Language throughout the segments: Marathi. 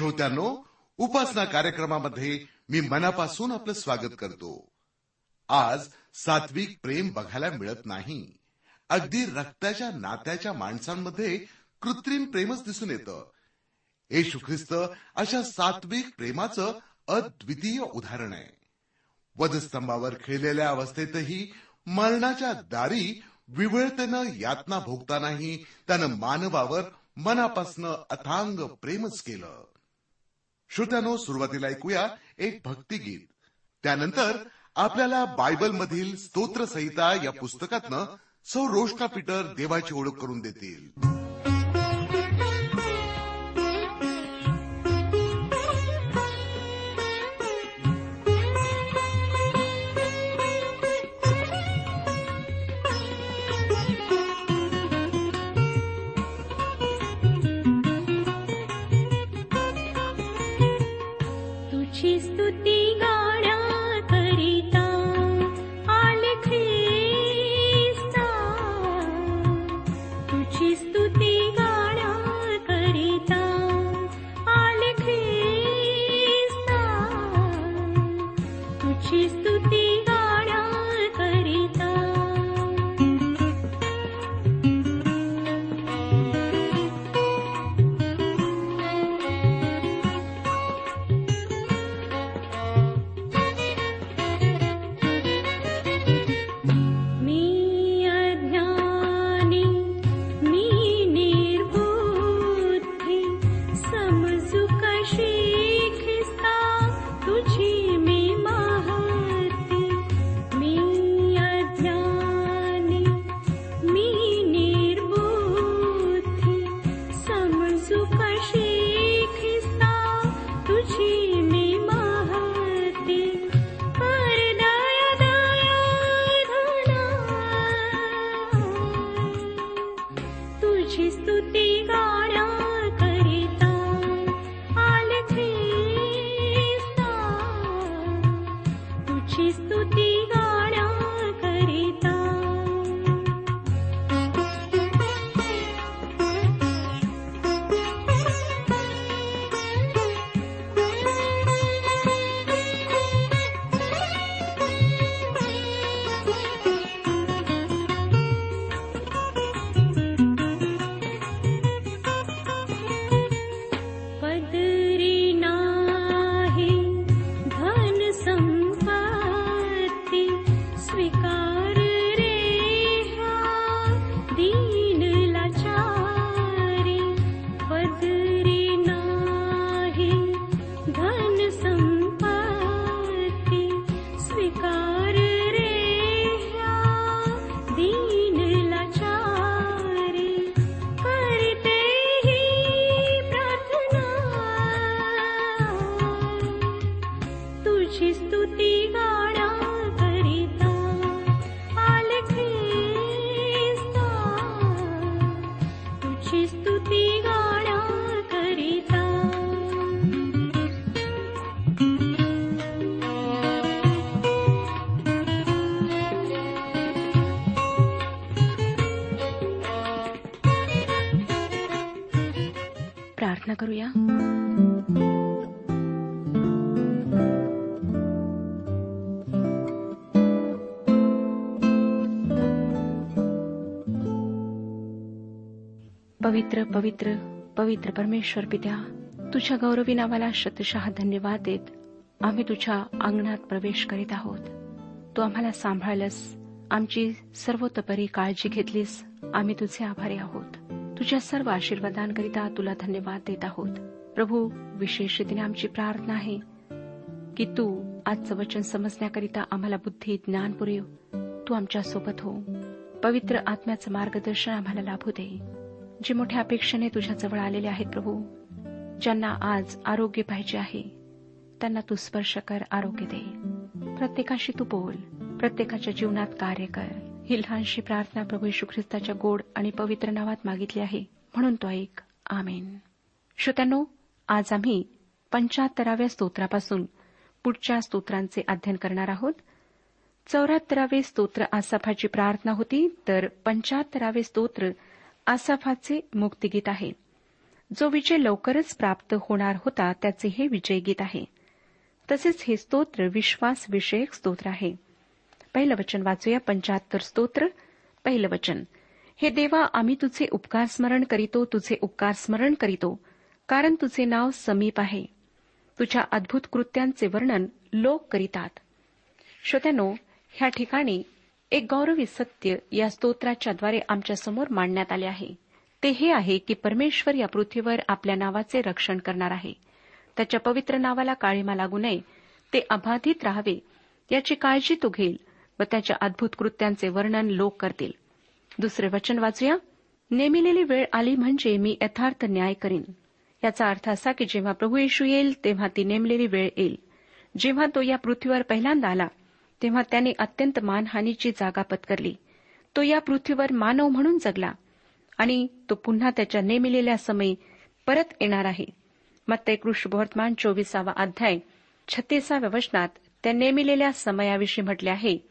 श्रोत्यांनो उपासना कार्यक्रमामध्ये मी मनापासून आपलं स्वागत करतो. आज सात्विक प्रेम बघायला मिळत नाही. अगदी रक्ताच्या नात्याच्या माणसांमध्ये कृत्रिम प्रेमच दिसून येतं. येशू ख्रिस्त अशा सात्विक प्रेमाचं अद्वितीय उदाहरण आहे. वधस्तंभावर खेळलेल्या अवस्थेतही मरणाच्या दारी विवळतेनं यातना भोगतानाही त्यानं मानवावर मनापासनं अथांग प्रेमच केलं. श्रोत्यानो सुरुवातीला ऐकूया एक भक्तिगीत. त्यानंतर आपल्याला बायबल मधील स्तोत्र संहिता या पुस्तकातनं सौ रोष्टा पीटर देवाची ओळख करून देतील. करूया? पवित्र पवित्र पवित्र परमेश्वर पित्या तुझ्या गौरवी नावाला शतशः धन्यवाद देत आम्ही तुझ्या अंगणात प्रवेश करीत आहोत. तू आम्हाला सांभाळलंस आमची सर्वतोपरी काळजी घेतलीस आम्ही तुझे आभारी आहोत. तुझ्या सर्व आशीर्वादांकरिता तुला धन्यवाद देत आहोत. प्रभू विशेष रीतीने आमची प्रार्थना आहे की तू आजचं वचन समजण्याकरिता आम्हाला बुद्धी ज्ञान पुरेव. तू आमच्यासोबत हो. पवित्र आत्म्याचं मार्गदर्शन आम्हाला लाभू दे. जे मोठ्या अपेक्षेने तुझ्या जवळ आलेले आहेत प्रभू ज्यांना आज आरोग्य पाहिजे आहे त्यांना तू स्पर्श कर आरोग्य दे. प्रत्येकाशी तू बोल. प्रत्येकाच्या जीवनात कार्य कर. ही लहानशी प्रार्थना प्रभू यशू ख्रिस्ताच्या गोड आणि पवित्र नावात मागितली आहे. म्हणून तो ऐक. आमेन. श्रोत्यानो आज आम्ही पंचाहत्तराव्या स्तोत्रापासून पुढच्या स्तोत्रांचे अध्ययन करणार आहोत. चौऱ्याहत्तरावे स्तोत्र आसाफाची प्रार्थना होती तर पंचाहत्तरावे स्तोत्र आसाफाचे मुक्तिगीत आहे. जो विजय लवकरच प्राप्त होणार होता त्याचे हे विजयगीत आहे. तसेच हे स्तोत्र विश्वासविषयक स्तोत्र आहे. पहिलं वचन वाचूया पंचाहत्तर स्तोत्र पहिलं वचन. हे देवा आम्ही तुझे उपकार स्मरण करीतो तुझे उपकार स्मरण करीतो कारण तुझे नाव समीप आहे. तुझ्या अद्भुत कृत्यांचे वर्णन लोक करीतात. श्रोत्यानो ह्या ठिकाणी एक गौरवी सत्य या स्तोत्राच्याद्वारे आमच्यासमोर मांडण्यात आले आहे. ते हे आहे की परमेश्वर या पृथ्वीवर आपल्या नावाचे रक्षण करणार आहे. त्याच्या पवित्र नावाला काळीमा लागू नये ते अबाधित राहावे याची काळजी तो घेईल व त्याच्या अद्भुत कृत्यांचे वर्णन लोक करतील. दुसरे वचन वाचूया. नेमिलेली वेळ आली म्हणजे मी यथार्थ न्याय करीन. याचा अर्थ असा की जेव्हा प्रभू येशू येईल तेव्हा ती नेमलेली वेळ येईल. जेव्हा तो या पृथ्वीवर पहिल्यांदा आला तेव्हा त्याने अत्यंत मानहानीची जागा पत्करली. तो या पृथ्वीवर मानव म्हणून जगला आणि तो पुन्हा त्याच्या नेमिलेल्या समयी परत येणार आहे. मत्ते ते कृष्णवर्तमान चोवीसावा अध्याय छत्तीसाव्या वचनात त्या नेमिलेल्या समयाविषयी म्हटले आहे.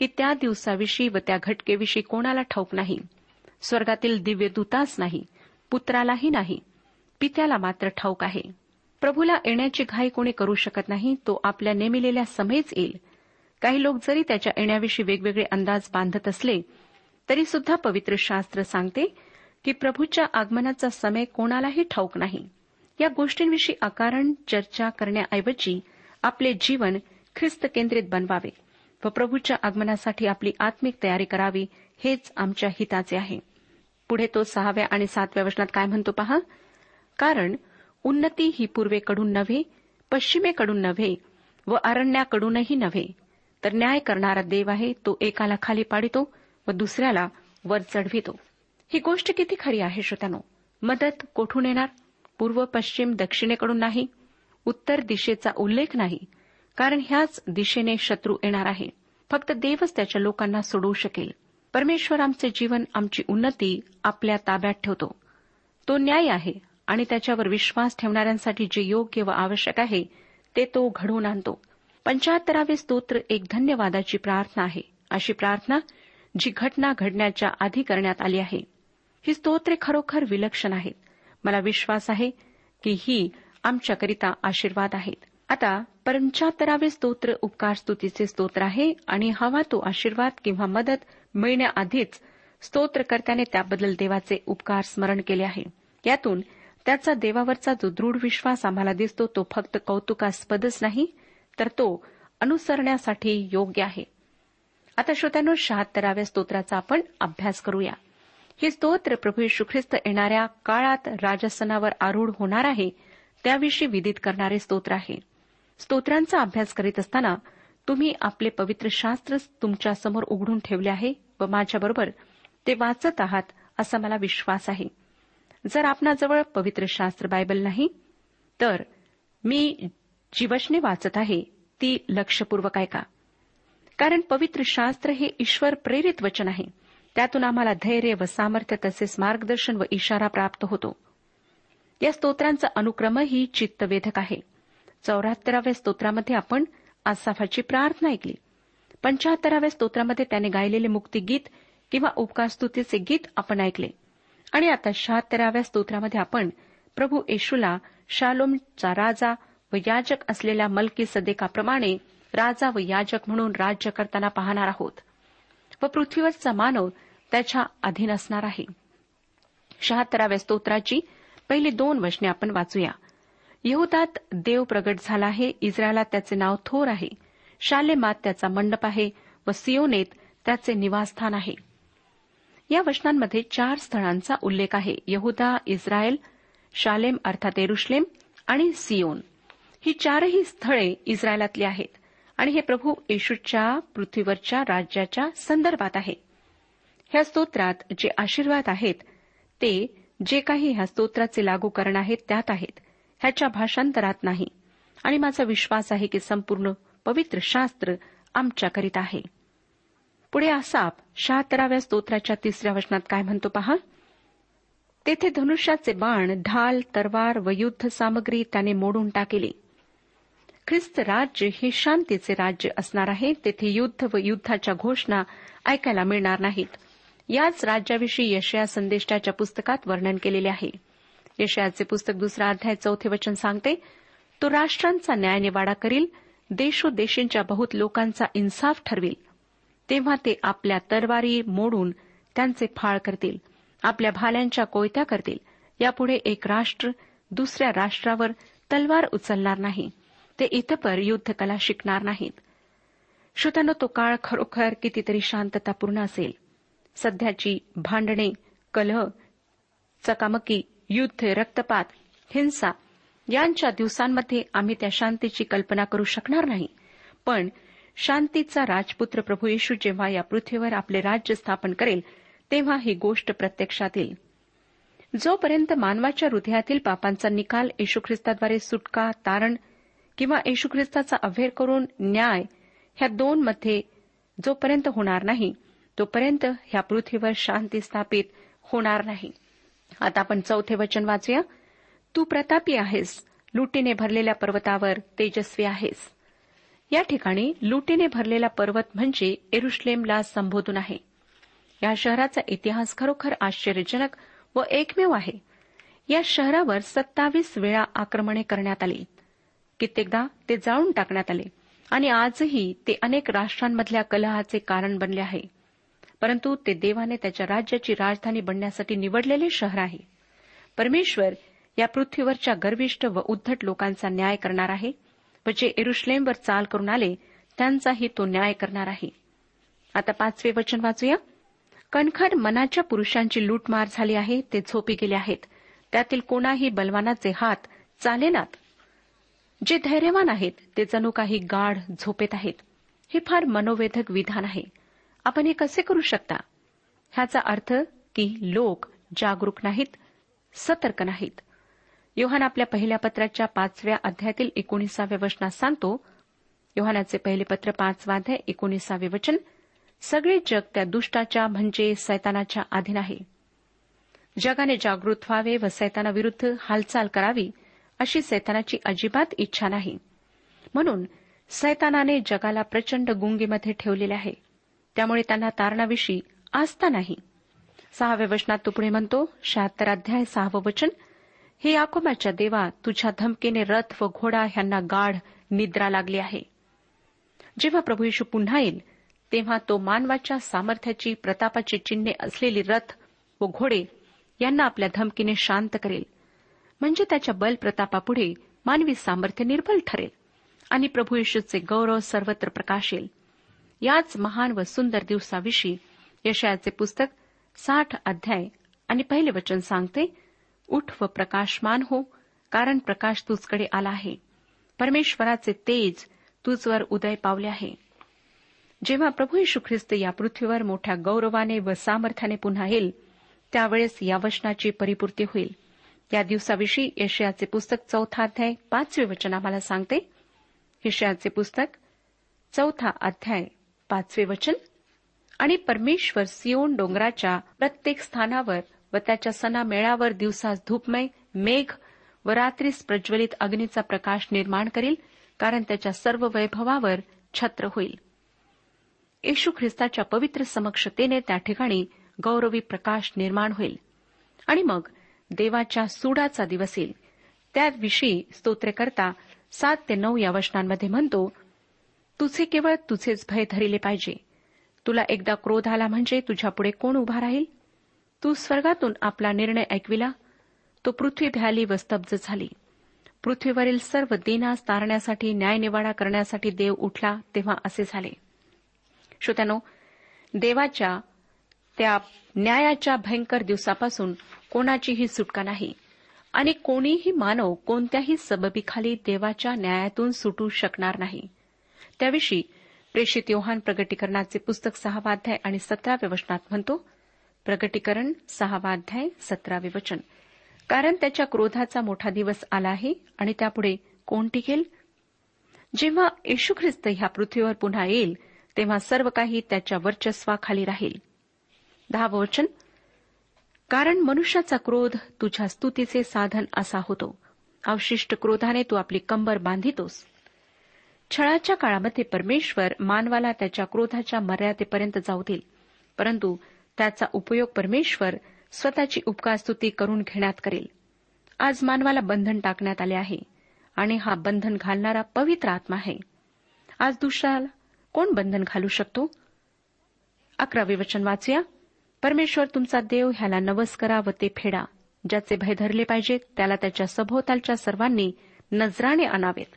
की त्या दिवसाविषयी व त्या घटकेविषयी कोणाला ठाऊक नाही. स्वर्गातील दिव्य दूताच नाही पुत्रालाही नाही पित्याला मात्र ठाऊक आहे. प्रभूला येण्याची घाई कोणी करू शकत नाही तो आपल्या नेमिलेल्या समयच येईल. काही लोक जरी त्याच्या येण्याविषयी वेगवेगळे अंदाज बांधत असले तरी सुद्धा पवित्र शास्त्र सांगते की प्रभूच्या आगमनाचा समय कोणालाही ठाऊक नाही. या गोष्टींविषयी अकारण चर्चा करण्याऐवजी आपले जीवन ख्रिस्त केंद्रित बनवावे. व प्रभूच्या आगमनासाठी आपली आत्मिक तयारी करावी हेच आमच्या हिताचे आहे. पुढे तो सहाव्या आणि सातव्या वचनात काय म्हणतो पहा? कारण उन्नती ही पूर्वेकडून नव्हे पश्चिमेकडून नव्हे व अरण्याकडूनही नव्हे. तर न्याय करणारा देव आहे तो एकाला खाली पाडितो व दुसऱ्याला वर चढवितो. ही गोष्ट किती खरी आहे श्रोत्यानो? मदत कोठून येणार? पूर्व पश्चिम दक्षिणेकडून नाही. उत्तर दिशेचा उल्लेख नाही. कारण ह्याच दिशेने शत्रू येणार आहे. फक्त देवच त्याच्या लोकांना सोडवू शकेल. परमेश्वर आमचे जीवन आमची उन्नती आपल्या ताब्यात ठेवतो. तो न्याय आहे आणि त्याच्यावर विश्वास ठेवणाऱ्यांसाठी जे योग्य व आवश्यक आहे ते तो घडवून आणतो. पंचाहत्तरावे स्तोत्र एक धन्यवादाची प्रार्थना आहे. अशी प्रार्थना जी घटना घडण्याच्या आधी करण्यात आली आहे. ही स्तोत्रे खरोखर विलक्षण आहेत. मला विश्वास आहे की ही आमच्याकरिता आशीर्वाद आहेत. आता पंचाहत्तरावे स्तोत्र उपकार स्तुतीचे स्तोत्र आहे आणि हवा तो आशीर्वाद किंवा मदत मिळण्याआधीच स्तोत्रकर्त्याने त्याबद्दल देवाचे उपकार स्मरण केले आहे. यातून त्याचा देवावरचा जो दृढ विश्वास आम्हाला दिसतो तो फक्त कौतुकास्पदच नाही तर तो अनुसरण्यासाठी योग्य आहे. आता श्रोत्यानो शहात्तराव्या स्तोत्राचा आपण अभ्यास करूया. हे स्तोत्र प्रभू यशू ख्रिस्त येणाऱ्या काळात राजसनावर आरूढ होणार आहे त्याविषयी विदित करणारे स्तोत्र आहे. स्तोत्रांचा अभ्यास करीत असताना तुम्ही आपले पवित्र शास्त्र तुमच्यासमोर उघडून ठेवले आहे व माझ्याबरोबर ते वाचत आहात असा मला विश्वास आहे. जर आपणाजवळ पवित्र शास्त्र बायबल नाही तर मी जी वचने वाचत आहे ती लक्षपूर्वक ऐका. कारण पवित्र शास्त्र हे ईश्वर प्रेरित वचन आहे. त्यातून आम्हाला धैर्य व सामर्थ्य तसेच मार्गदर्शन व इशारा प्राप्त होतो. या स्तोत्रांचा अनुक्रमही चित्तवेधक आहे. चौऱ्याहत्तराव्या स्तोत्रामध्ये आपण आसाफाची प्रार्थना ऐकली. पंचाहत्तराव्या स्तोत्रामध्ये त्याने गायलेले मुक्तीगीत किंवा उपकारस्तुतीचे गीत आपण ऐकले. आणि आता शहात्तराव्या स्तोत्रामध्ये आपण प्रभू येशूला शालोमचा राजा व याजक असलेल्या मलकी सदेकाप्रमाणे राजा व याजक म्हणून राज्य करताना पाहणार आहोत. व पृथ्वीवरचा मानव त्याच्या अधीन असणार आहे. शहात्तराव्या स्तोत्राची पहिली दोन वचने आपण वाचूया. यहुदात देव प्रगट झाला आहे इस्रायलात त्याचे नाव थोर आहे. शालेमात त्याचा मंडप आहे व सियोनेत त्याचे निवासस्थान आहे. या वचनांमध्ये चार स्थळांचा उल्लेख आहे. यहुदा इस्रायल शालेम अर्थात एरुश्लेम आणि सियोन. ही चारही स्थळे इस्रायलातली आहेत आणि हे प्रभू येशूच्या पृथ्वीवरच्या राज्याच्या संदर्भात आहे. ह्या स्तोत्रात जे आशीर्वाद आहेत ते जे काही ह्या स्तोत्राचे लागूकरण आहेत त्यात आहेत. ह्याच्या भाषांतरात नाही. आणि माझा विश्वास आहे की संपूर्ण पवित्र शास्त्र आमच्याकरीत आहे. पुढे असाप शहात्तराव्या स्तोत्राच्या तिसऱ्या वचनात काय म्हणतो पहा? तेथे धनुष्याचे बाण ढाल तरवार व युद्ध सामग्री त्याने मोडून टाकली. ख्रिस्त राज्य हे शांतीचे राज्य असणार आहे. तेथे युद्ध व युद्धाच्या घोषणा ऐकायला मिळणार नाहीत. याच राज्याविषयी यशया संदेशाच्या पुस्तकात वर्णन केलेले आहे. यशयाचे पुस्तक दुसरा अध्याय चौथे वचन सांगते तो राष्ट्रांचा न्यायनिवाडा करील देशोदेशींच्या बहुत लोकांचा इन्साफ ठरविल. तेव्हा ते आपल्या तरवारी मोडून त्यांचे फाळ करतील आपल्या भाल्यांच्या कोयत्या करतील. यापुढे एक राष्ट्र दुसऱ्या राष्ट्रावर तलवार उचलणार नाही. ते इथपर युद्धकला शिकणार नाहीत. श्रोत्यानं तो काळ खरोखर कितीतरी शांततापूर्ण असेल. सध्याची भांडणे कलह चकामकी युद्ध रक्तपात हिंसा यांच्या दिवसांमध्ये आम्ही त्या शांतीची कल्पना करू शकणार नाही. पण शांतीचा राजपुत्र प्रभू येशू जेव्हा या पृथ्वीवर आपले राज्य स्थापन करेल तेव्हा ही गोष्ट प्रत्यक्षात येईल. जोपर्यंत मानवाच्या हृदयातील पापांचा निकाल येशू ख्रिस्ताद्वारे सुटका तारण किंवा येशू ख्रिस्ताचा अभेर करून न्याय ह्या दोन मध्ये जोपर्यंत होणार नाही तोपर्यंत ह्या पृथ्वीवर शांती स्थापित होणार नाही. आता आपण चौथे वचन वाचूया. तू प्रतापी आहेस. लुटीने भरलेल्या पर्वतावर तेजस्वी आहेस. या ठिकाणी लुटीने भरलेला पर्वत म्हणजे एरुश्लेमला संबोधून आहे. या शहराचा इतिहास खरोखर आश्चर्यजनक व एकमेव आहे. या शहरावर सत्तावीस वेळा आक्रमणे करण्यात आली. कित्येकदा ते जाळून टाकण्यात आले. आणि आजही ते अनेक राष्ट्रांमधल्या कलहाचे कारण बनले आहे. परंतु ते देवाने त्याच्या राज्याची राजधानी बनण्यासाठी निवडलेले शहर आहे. परमेश्वर या पृथ्वीवरच्या गर्विष्ठ व उद्धट लोकांचा न्याय करणार आहे व जे एरुश्लेमवर चाल करून आले त्यांचाही तो न्याय करणार आहे. आता पाचवे वचन वाचूया. कणखर मनाच्या पुरुषांची लूटमार झाली आहे ते झोपी गेले आहेत. त्यातील कोणाही बलवानाचे हात चालेनात. जे धैर्यवान आहेत ते जणू काही गाढ झोपेत आहेत. हे फार मनोवेधक विधान आहे. आपण हे कसे करू शकता? ह्याचा अर्थ की लोक जागरूक नाहीत सतर्क नाहीत. योहान आपल्या पहिल्या पत्राच्या पाचव्या अध्यायातील एकोणीसाव्या वचनात सांगतो योहानाचे पहिले पत्र पाचवाध्याय एकोणीसावे वचन सगळे जग त्या दुष्टाच्या म्हणजे सैतानाच्या अधीन आहे. जगाने जागृत व्हावे व सैतानाविरुद्ध हालचाल करावी अशी सैतानाची अजिबात इच्छा नाही. म्हणून सैतानाने जगाला प्रचंड गुंगीमध्ये ठेवलेले आहे. त्यामुळे त्यांना तारणाविषयी आस्था नाही. सहाव्या वचनात तू पुढे म्हणतो शहात्तर अध्याय सहावं वचन हे याकोबाच्या देवा तुझ्या धमकीने रथ व घोडा ह्यांना गाढ निद्रा लागली आहे. जेव्हा प्रभू येशू पुन्हा येईल तेव्हा तो मानवाच्या सामर्थ्याची प्रतापाची चिन्हे असलेली रथ व घोडे यांना आपल्या धमकीने शांत करेल. म्हणजे त्याच्या बल प्रतापापुढे मानवी सामर्थ्य निर्बल ठरेल आणि प्रभू येशूचे गौरव सर्वत्र प्रकाशेल. याच महान व सुंदर दिवसाविषयी यशयाचे पुस्तक साठ अध्याय आणि पहिले वचन सांगते उठ व प्रकाशमान हो कारण प्रकाश तुझकडे आला आहे. परमेश्वराचे तेज तुझवर उदय पावले आहे. जेव्हा प्रभू यशू ख्रिस्त या पृथ्वीवर मोठ्या गौरवाने व सामर्थ्याने पुन्हा येईल त्यावेळेस या वचनाची परिपूर्ती होईल. या दिवसाविषयी यशयाचे पुस्तक चौथा अध्याय पाचवे वचन आम्हाला सांगते यशयाचे पुस्तक चौथा अध्याय पाचवे वचन. आणि परमेश्वर सिओन डोंगराच्या प्रत्येक स्थानावर व त्याच्या सणा मेळावर दिवसास धूपमय मेघ व रात्रीस प्रज्वलित अग्नीचा प्रकाश निर्माण करील कारण त्याच्या सर्व वैभवावर छत्र होईल. येशू ख्रिस्ताच्या पवित्र समक्षतेने त्या ठिकाणी गौरवी प्रकाश निर्माण होईल. आणि मग देवाच्या सुडाचा दिवस येईल. त्याविषयी स्तोत्रेकरता सात ते नऊ या वचनांमध्ये म्हणतो तुझे केवळ तुझेच भय धरिले पाहिजे. तुला एकदा क्रोध आला म्हणजे तुझ्यापुढे कोण उभा राहील? तू स्वर्गातून आपला निर्णय ऐकविला. तो पृथ्वी भ्याली व स्तब्ध झाली. पृथ्वीवरील सर्व दिनास तारण्यासाठी न्यायनिवाडा करण्यासाठी देव उठला तेव्हा असे झाले. श्रोत्यानो देवाच्या त्या न्यायाच्या भयंकर दिवसापासून कोणाचीही सुटका नाही. आणि कोणीही मानव कोणत्याही सबबीखाली देवाच्या न्यायातून सुटू शकणार नाही. त्याविषयी प्रेषित योहान प्रगटीकरणाचे पुस्तक सहावाध्याय आणि सतराव्या वचनात म्हणतो प्रगटीकरण सहावाध्याय सतरावे वचन. कारण त्याच्या क्रोधाचा मोठा दिवस आला आहे आणि त्यापुढे कोण टिकेल? जेव्हा येशू ख्रिस्त ह्या पृथ्वीवर पुन्हा येईल तेव्हा सर्व काही त्याच्या वर्चस्वाखाली राहील. दहावं वचन. कारण मनुष्याचा क्रोध तुझ्या स्तुतीचे साधन असा होतो. अवशिष्ट क्रोधाने तू आपली कंबर बांधितोस. छळाच्या काळामध्ये परमेश्वर मानवाला त्याच्या क्रोधाच्या मर्यादेपर्यंत जाऊ देईल. परंतु त्याचा उपयोग परमेश्वर स्वतःची उपकारस्तुती करून घेण्यात करेल. आज मानवाला बंधन टाकण्यात आले आहे आणि हा बंधन घालणारा पवित्र आत्मा आहे. आज दुसऱ्याला कोण बंधन घालू शकतो? अकरावे वचन वाचूया परमेश्वर तुमचा देव ह्याला नवस करा व ते फेडा. ज्याचे भय धरले पाहिजेत त्याला त्याच्या सभोवतालच्या सर्वांनी नजराने आणावेत.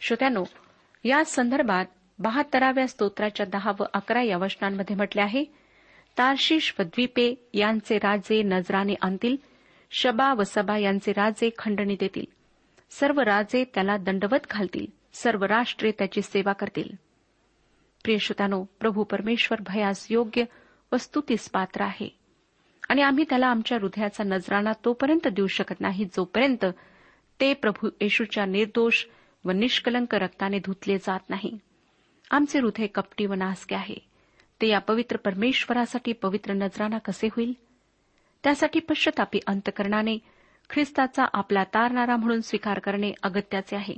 श्रोत्यानो या संदर्भात बहात्तराव्या स्तोत्राच्या दहा व अकरा या वचनांमध्ये म्हटले आहे तार्शिष व द्वीपे यांचे राजे नजराने आणतील शबा व सबा यांचे राजे खंडणी देतील. सर्व राजे त्याला दंडवत घालतील सर्व राष्ट्रे त्याची सेवा करतील. प्रियश्रोतानो प्रभू परमेश्वर भयास योग्य वस्तुतीस पात्र आहे. आणि आम्ही त्याला आमच्या हृदयाचा नजराणा तोपर्यंत देऊ शकत नाही जोपर्यंत ते प्रभू येशूच्या निर्दोष व निष्कलंक रक्ताने धुतले जात नाही. आमचे हृदय कपटी व नासके आहे. ते या पवित्र परमेश्वरासाठी पवित्र नजराना कसे होईल? त्यासाठी पश्चतापी अंतकरणाने ख्रिस्ताचा आपला तारणारा म्हणून स्वीकार करणे अगत्याचे आहे.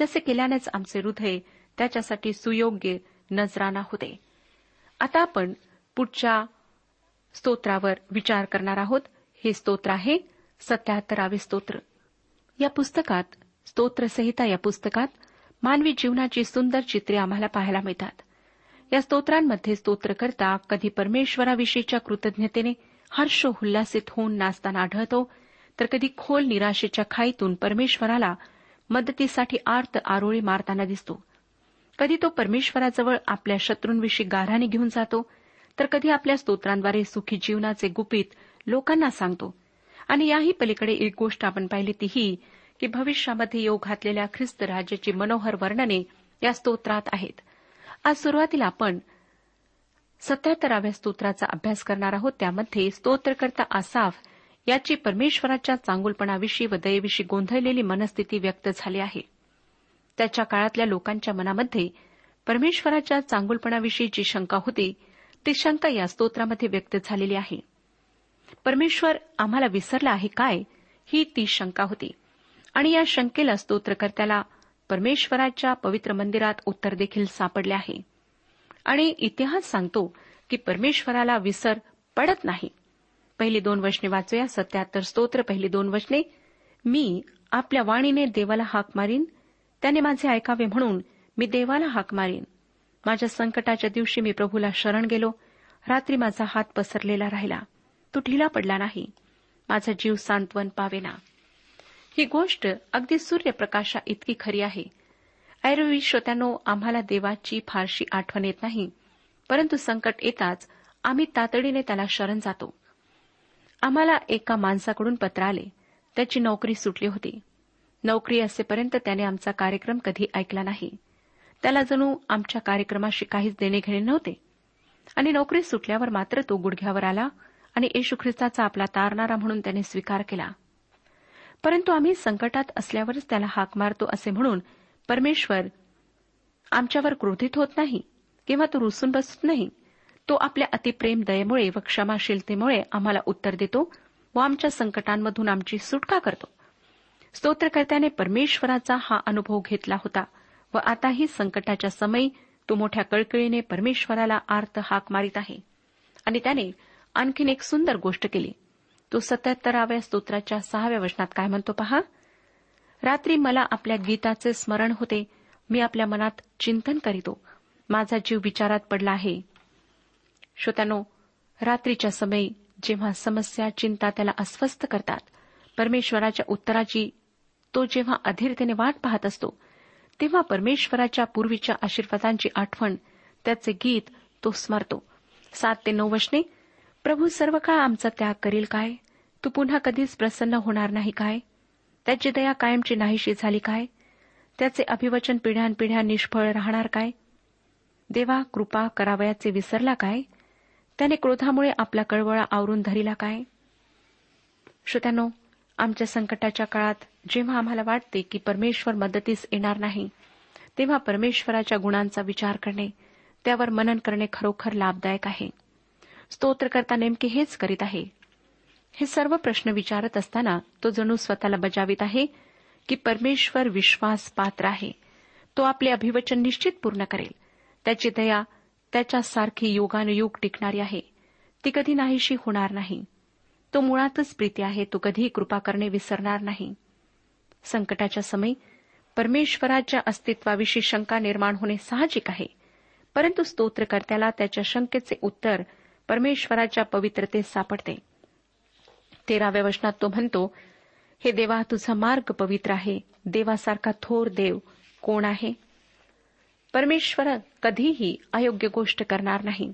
तसे केल्यानेच आमचे हृदय त्याच्यासाठी सुयोग्य नजराना होते. आता आपण पुढच्या स्तोत्रावर विचार करणार आहोत. हे स्तोत्र आहे सत्याहत्तरावे स्तोत्र. या पुस्तकात स्तोत्रसहिता या पुस्तकात मानवी जीवनाची सुंदर चित्रे आम्हाला पाहायला मिळतात. या स्तोत्रांमध्ये स्तोत्रकर्ता कधी परमेश्वराविषयीच्या कृतज्ञतेने हर्ष होऊन नाचताना आढळतो तर कधी खोल निराशेच्या खाईतून परमेश्वराला मदतीसाठी आर्त आरोळी मारताना दिसतो. कधी तो परमेश्वराजवळ आपल्या शत्रूंविषयी गाऱ्हाने घेऊन जातो तर कधी आपल्या स्तोत्रांद्वारे सुखी जीवनाचे गुपित लोकांना सांगतो. आणि याही पलीकडे एक गोष्ट आपण पाहिली ती ही की भविष्यामध्ये योग घातलेल्या ख्रिस्त राज्याची मनोहर वर्णने या स्तोत्रात आहेत. आज सुरुवातीला आपण सत्याहत्तराव्या स्तोत्राचा अभ्यास करणार आहोत. त्यामध्ये स्तोत्रकर्ता आसाफ याची परमेश्वराच्या चांगुलपणाविषयी व दयेविषयी गोंधळलेली मनस्थिती व्यक्त झाली आहे. त्याच्या काळातल्या लोकांच्या मनामध्ये परमेश्वराच्या चांगुलपणाविषयी जी शंका होती ती शंका या स्तोत्रामध्ये व्यक्त झालेली आहे. परमेश्वर आम्हाला विसरला आहे काय? ही ती शंका होती. आणि या शंकेला स्तोत्रकर्त्याला परमेश्वराच्या पवित्र मंदिरात उत्तर देखील सापडले आहे. आणि इतिहास सांगतो की परमेश्वराला विसर पडत नाही. पहिली दोन वचने वाचूया. सत्याहत्तर स्तोत्र. पहिली दोन वचने मी आपल्या वाणीने देवाला हाक मारीन. त्याने माझे ऐकावे म्हणून मी देवाला हाक मारीन. माझ्या संकटाच्या दिवशी मी प्रभूला शरण गेलो. रात्री माझा हात पसरलेला राहिला. तो ढिला पडला नाही. माझा जीव सांत्वन पावेना. ही गोष्ट अगदी सूर्यप्रकाशा इतकी खरी आहे. ऐरवी श्रोत्यानो आम्हाला देवाची फारशी आठवण येत नाही परंतु संकट येताच आम्ही तातडीने त्याला शरण जातो. आम्हाला एका माणसाकडून पत्र आले. त्याची नोकरी सुटली होती. नोकरी असेपर्यंत त्याने आमचा कार्यक्रम कधी ऐकला नाही. त्याला जणू आमच्या कार्यक्रमाशी काहीच देणे घेणे नव्हते. आणि नोकरी सुटल्यावर मात्र तो गुडघ्यावर आला आणि येशू ख्रिस्ताचा आपला तारणारा म्हणून त्याने स्वीकार केला. परंतु आम्ही संकटात असल्यावरच त्याला हाक मारतो असे म्हणून परमेश्वर आमच्यावर क्रोधित होत नाही किंवा तो रुसून बसत नाही. तो आपल्या अतिप्रेम दयेमुळे व क्षमाशीलतेमुळे आम्हाला उत्तर देतो व आमच्या संकटांमधून आमची सुटका करतो. स्तोत्रकर्त्याने परमेश्वराचा हा अनुभव घेतला होता व आताही संकटाच्या समयी तो मोठ्या कळकळीने परमेश्वराला आर्त हाक मारित आहे. आणि त्याने आणखीन एक सुंदर गोष्ट केली. तो सत्याहत्तराव्या स्तोत्राच्या सहाव्या वचनात काय म्हणतो पहा? रात्री मला आपल्या गीताचे स्मरण होते. मी आपल्या मनात चिंतन करीतो. माझा जीव विचारात पडला आहे. श्रोत्यानो रात्रीच्या समयी जेव्हा समस्या चिंता त्याला अस्वस्थ करतात परमेश्वराच्या उत्तराची तो जेव्हा अधीरतेने वाट पाहत असतो तेव्हा परमेश्वराच्या पूर्वीच्या आशीर्वादांची आठवण त्याचे गीत तो स्मरतो. सात ते नऊ वशने प्रभू सर्व काळ आमचा त्याग करील काय? तू पुन्हा कधीच प्रसन्न होणार नाही काय? त्याची दया कायमची नाहीशी झाली काय? त्याचे अभिवचन पिढ्यानपिढ्या निष्फळ राहणार काय? देवा कृपा करावयाचे विसरला काय? त्याने क्रोधामुळे आपला कळवळा आवरून धरिला काय? श्रोत्यानो आमच्या संकटाच्या काळात जेव्हा आम्हाला वाटते की परमेश्वर मदतीस येणार नाही तेव्हा परमेश्वराच्या गुणांचा विचार करणे त्यावर मनन करणे खरोखर लाभदायक आहे. स्तोत्रकर्ता नेमके हेच करीत आहे. हे सर्व प्रश्न विचारत असताना तो जणू स्वतःला बजावित आहे की परमेश्वर विश्वास पात्र आहे. तो आपले अभिवचन निश्चित पूर्ण करेल. त्याची दया त्याच्यासारखी युगानुयुग टिकणारी आहे. ती कधी नाहीशी होणार नाही. तो मुळातच प्रीती आहे तो कधीही कृपा करणे विसरणार नाही. संकटाच्या समयी परमेश्वराच्या अस्तित्वाविषयी शंका निर्माण होणे साहजिक आहे. परंतु स्तोत्रकर्त्याला त्याच्या शंकेचे उत्तर परमेश्वराच्या पवित्रतेत सापडते. तेराव्या वचनात तो म्हणतो हे देवा तुझा मार्ग पवित्र आहे. देवासारखा थोर देव कोण आहे? परमेश्वर कधीही अयोग्य गोष्ट करणार नाही.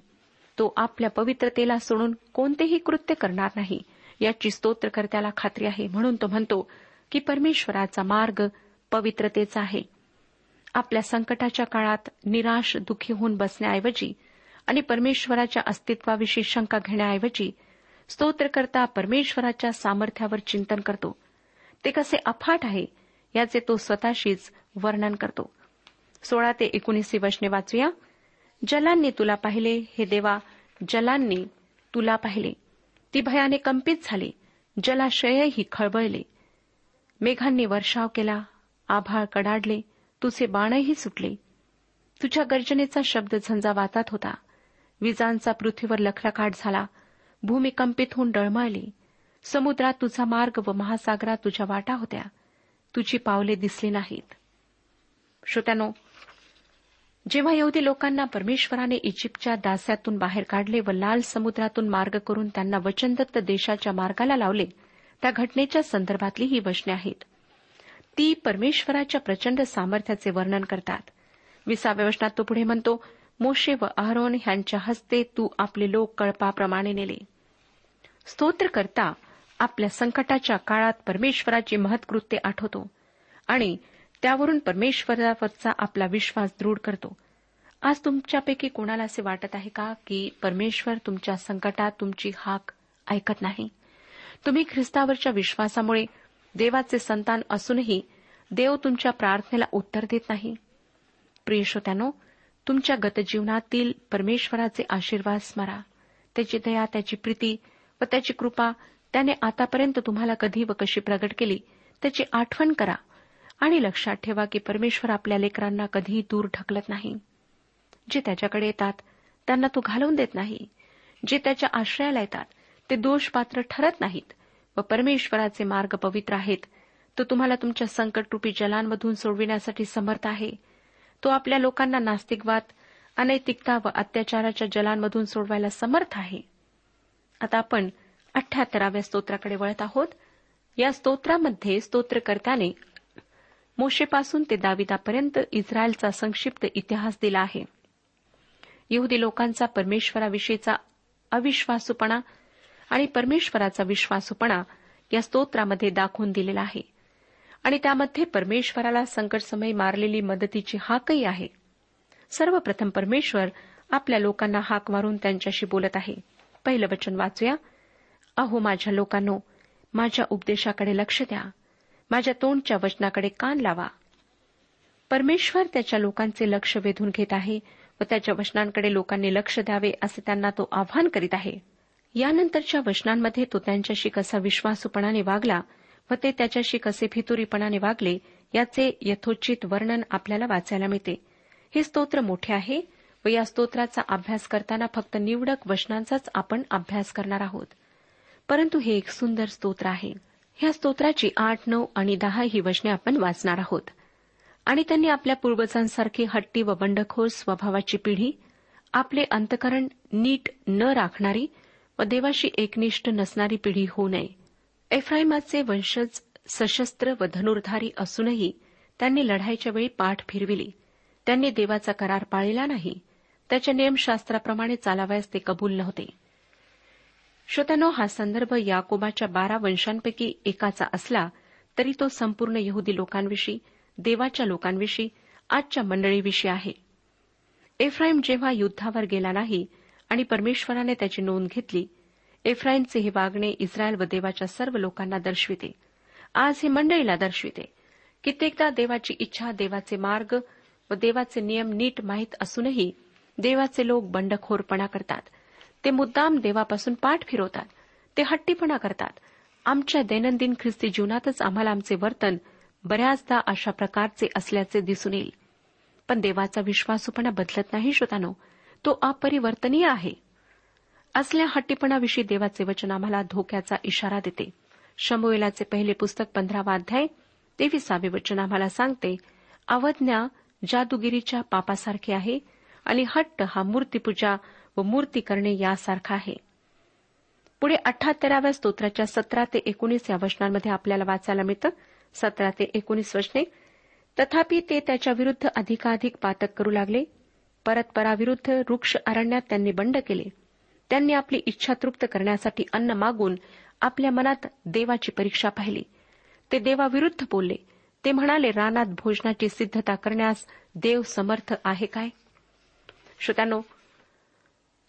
तो आपल्या पवित्रतेला सोडून कोणतेही कृत्य करणार नाही. याची स्तोत्रकर्त्याला खात्री आहे. म्हणून तो म्हणतो की परमेश्वराचा मार्ग पवित्रतेचा आहे. आपल्या संकटाच्या काळात निराश दुःखी होऊन बसण्याऐवजी आणि परमेश्वराच्या अस्तित्वाविषयी शंका घेण्याऐवजी स्तोत्रकर्ता परमेश्वराच्या सामर्थ्यावर चिंतन करतो. ते कसे अफाट आहे याचे तो स्वतःशीच वर्णन करतो. सोळा ते एकोणीसवी वचने वाचूया. जलांनी तुला पाहिले हे देवा जलांनी तुला पाहिले. ती भयाने कंपित झाली जलाशयही खळबळले. मेघांनी वर्षाव केला आभाळ कडाडले तुझे बाणही सुटले. तुझ्या गर्जनेचा शब्द झंझावातात होता. विजांचा पृथ्वीवर लखलखाट झाला. भूमी कंपित होऊन डळमळली. समुद्रात तुझा मार्ग व महासागरात तुझ्या वाटा होत्या. तुझी पावले दिसली नाहीत. श्रोत्यानो जेव्हा येऊदी लोकांना परमेश्वराने इजिप्तच्या दास्यातून बाहेर काढले व लाल समुद्रातून मार्ग करून त्यांना वचनदत्त देशाच्या मार्गाला लावले त्या घटनेच्या संदर्भातली ही वचने आहेत. ती परमेश्वराच्या प्रचंड सामर्थ्याचे वर्णन करतात. विसाव्या वचनात तो पुढे म्हणतो मोशे व अहरोन यांच्या हस्ते तू आपले लोक कळपाप्रमाणे नेले. स्तोत्र करता आपल्या संकटाच्या काळात परमेश्वराची महत्कृत्ये आठवतो आणि त्यावरून परमेश्वरावरचा आपला विश्वास दृढ करतो. आज तुमच्यापैकी कोणाला असे वाटत आहे का की परमेश्वर तुमच्या संकटात तुमची हाक ऐकत नाही? तुम्ही ख्रिस्तावरच्या विश्वासामुळे देवाचे संतान असूनही देव तुमच्या प्रार्थनेला उत्तर देत नाही. प्रिय श्रोत्यानो तुमच्या गतजीवनातील परमेश्वराचे आशीर्वाद स्मरा. त्याची दया त्याची प्रीती व त्याची कृपा त्याने आतापर्यंत तुम्हाला कधी व कशी प्रगट केली त्याची आठवण करा आणि लक्षात ठेवा की परमेश्वर आपल्या लेकरांना कधीही दूर ढकलत नाही. जे त्याच्याकडे येतात त्यांना तो घालवून देत नाही. जे त्याच्या आश्रयाला येतात ते दोषपात्र ठरत नाहीत व परमेश्वराचे मार्ग पवित्र आहेत. तो तुम्हाला तुमच्या संकटरूपी जलांमधून सोडविण्यासाठी समर्थ आहे. तो आपल्या लोकांना नास्तिकवाद अनैतिकता व अत्याचाराच्या जलांमधून सोडवायला समर्थ आहे. आता आपण अठ्याहत्तराव्या स्तोत्राकडे वळत आहोत. या स्तोत्रामध्ये स्तोत्रकर्त्याने मोशेपासून ते दाविदापर्यंत इस्रायलचा संक्षिप्त इतिहास दिला आहे. यहुदी लोकांचा परमेश्वराविषयीचा अविश्वासूपणा आणि परमेश्वराचा विश्वासूपणा या स्तोत्रामध्ये दाखवून दिलेला आहे. आणि त्यामध्ये परमेश्वराला संकटसमयी मारलेली मदतीची हाकही आहे. सर्वप्रथम परमेश्वर आपल्या लोकांना हाक मारून त्यांच्याशी बोलत आहे. पहिलं वचन वाचूया. अहो माझ्या लोकांनो माझ्या उपदेशाकडे लक्ष द्या. माझ्या तोंडच्या वचनाकडे कान लावा. परमेश्वर त्याच्या लोकांचे लक्ष वेधून घेत आहे व त्याच्या वचनांकडे लोकांनी लक्ष द्यावे असे त्यांना तो आव्हान करीत आहे. यानंतरच्या वचनांमध्ये तो त्यांच्याशी कसा विश्वासूपणाने वागला व ते त्याच्याशी कसे फितुरीपणाने वागले याचे यथोचित वर्णन आपल्याला वाचायला मिळते. हे स्तोत्र मोठे आहे व या स्तोत्राचा अभ्यास करताना फक्त निवडक वचनांचाच आपण अभ्यास करणार आहोत. परंतु हे एक सुंदर स्तोत्र आहे. ह्या स्तोत्राची आठ नऊ आणि दहा ही वचने आपण वाचणार आहोत. आणि त्यांनी आपल्या पूर्वजांसारखी हट्टी व बंडखोर स्वभावाची पिढी आपले अंतकरण नीट न राखणारी व देवाशी एकनिष्ठ नसणारी पिढी होऊ नये. एफ्राईमाचे वंशज सशस्त्र व धनुर्धारी असूनही त्यांनी लढाईच्या वेळी पाठ फिरविली. त्यांनी देवाचा करार पाळला नाही. त्याच्या नियमशास्त्राप्रमाणे चालावयास ते कबूल नव्हते. श्रोत्यानो हा संदर्भ याकोबाच्या बारा वंशांपैकी एकाचा असला तरी तो संपूर्ण यहुदी लोकांविषयी देवाच्या लोकांविषयी आजच्या मंडळीविषयी आहे. एफ्राईम जेव्हा युद्धावर गेला नाही आणि परमेश्वराने त्याची नोंद घेतली एफ्राईमचे हे वागणे इस्रायल व देवाच्या सर्व लोकांना दर्शविते. आज हे मंडळीला दर्शविते. कित्येकदा देवाची इच्छा देवाचे मार्ग व देवाचे नियम नीट माहीत असूनही देवाचे लोक बंडखोरपणा करतात. ते मुद्दाम देवापासून पाठ फिरवतात. ते हट्टीपणा करतात. आमच्या दैनंदिन ख्रिस्ती जीवनातच आम्हाला आमचे वर्तन बऱ्याचदा अशा प्रकारचे असल्याचे दिसून येईल. पण देवाचा विश्वासूपणा बदलत नाही श्रोतानो. तो अपरिवर्तनीय आहे. असल्या हट्टीपणाविषयी देवाचे वचन आम्हाला धोक्याचा इशारा देते. शमुएलाचे पहिले पुस्तक पंधरावा अध्याय तेविसावे वचन आम्हाला सांगते अवज्ञा जादूगिरीच्या पापासारखी आहे आणि हट्ट हा मूर्तीपूजा व मूर्ती करणे यासारखा आहे. पुढे अठ्ठाहत्तराव्या स्तोत्राच्या सतरा ते एकोणीस या वचनांमध्ये आपल्याला वाचायला मिळतं. सतरा ते एकोणीस वचने तथापि ते त्याच्या विरुद्ध अधिकाधिक पातक करू लागले. परतपराविरुद्ध वृक्ष अरण्यात त्यांनी बंड केले. त्यांनी आपली इच्छा तृप्त करण्यासाठी अन्न मागून आपल्या मनात देवाची परीक्षा पाहिली. ते देवाविरुद्ध बोलले. ते म्हणाले रानात भोजनाची सिद्धता करण्यास देव समर्थ आहे काय? श्रोत्यानो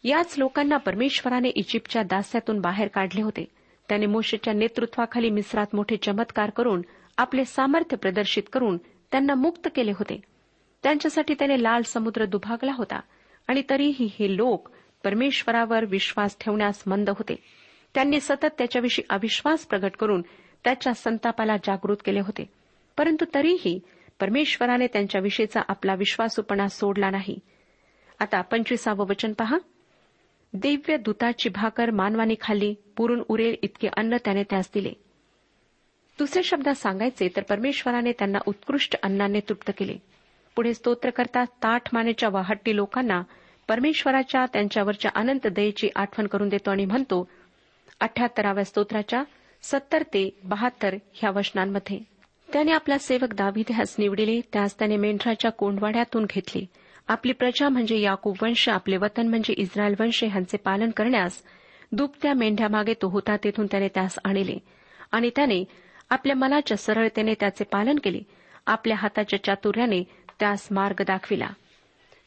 याच लोकांना परमेश्वराने इजिप्तच्या दास्यातून बाहेर काढले होते. त्याने मोशेच्या नेतृत्वाखाली मिस्रात मोठे चमत्कार करून आपले सामर्थ्य प्रदर्शित करून त्यांना मुक्त केले होते. त्यांच्यासाठी त्याने लाल समुद्र दुभागला होता आणि तरीही हे लोक परमेश्वरावर विश्वास ठेवण्यास मंद होते. त्यांनी सतत त्याच्याविषयी अविश्वास प्रगट करून त्याच्या संतापाला जागृत केले होते. परंतु तरीही परमेश्वराने त्यांच्याविषयीचा आपला विश्वासूपणा सोडला नाही. आता पंचवीसावं वचन पहा. दिव्य दूताची भाकर मानवाने खाल्ली पुरून उरेल इतके अन्न त्याने त्यास दिले. दुसऱ्या शब्दात सांगायचे तर परमेश्वराने त्यांना उत्कृष्ट अन्नाने तृप्त केले. पुढे स्तोत्रकर्ता ताठ मानेच्या व हट्टी लोकांना परमेश्वराच्या त्यांच्यावरच्या अनंत दयेची आठवण करून देतो आणि म्हणतो अठ्याहत्तराव्या स्तोत्राच्या सत्तर ते बहात्तर ह्या वचनांमध्ये. त्याने आपला सेवक दाविद्यास निवडिले त्यास त्याने मेंढराच्या कोंडवाड्यातून घेतले. आपली प्रजा म्हणजे याकूब वंश आपले वतन म्हणजे इस्रायल वंश ह्यांचे पालन करण्यास दुपत्या मेंढ्यामागे तो होता तेथून त्याने त्यास आणले. आणि त्याने आपल्या मनाच्या सरळतेने त्याचे पालन केले. आपल्या हाताच्या चातुर्याने त्यास मार्ग दाखविला.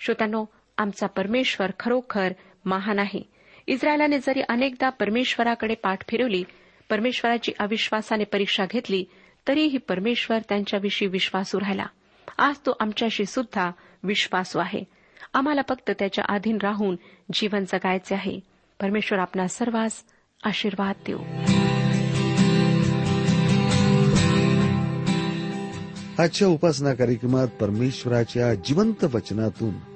श्रोत्यानो आमचा परमेश्वर खरोखर महान आहे. इस्रायलाने जरी अनेकदा परमेश्वराकडे पाठ फिरवली परमेश्वराची अविश्वासाने परीक्षा घेतली तरीही परमेश्वर त्यांच्याविषयी विश्वासू राहिला. आज तो आमच्याशी सुद्धा विश्वासू आहे. आम्हाला फक्त त्याच्या अधीन राहून जीवन जगायचे आहे. परमेश्वर आपला सर्वांस आशीर्वाद देऊ. आजच्या उपासना कार्यक्रमात परमेश्वराच्या जिवंत वचनातून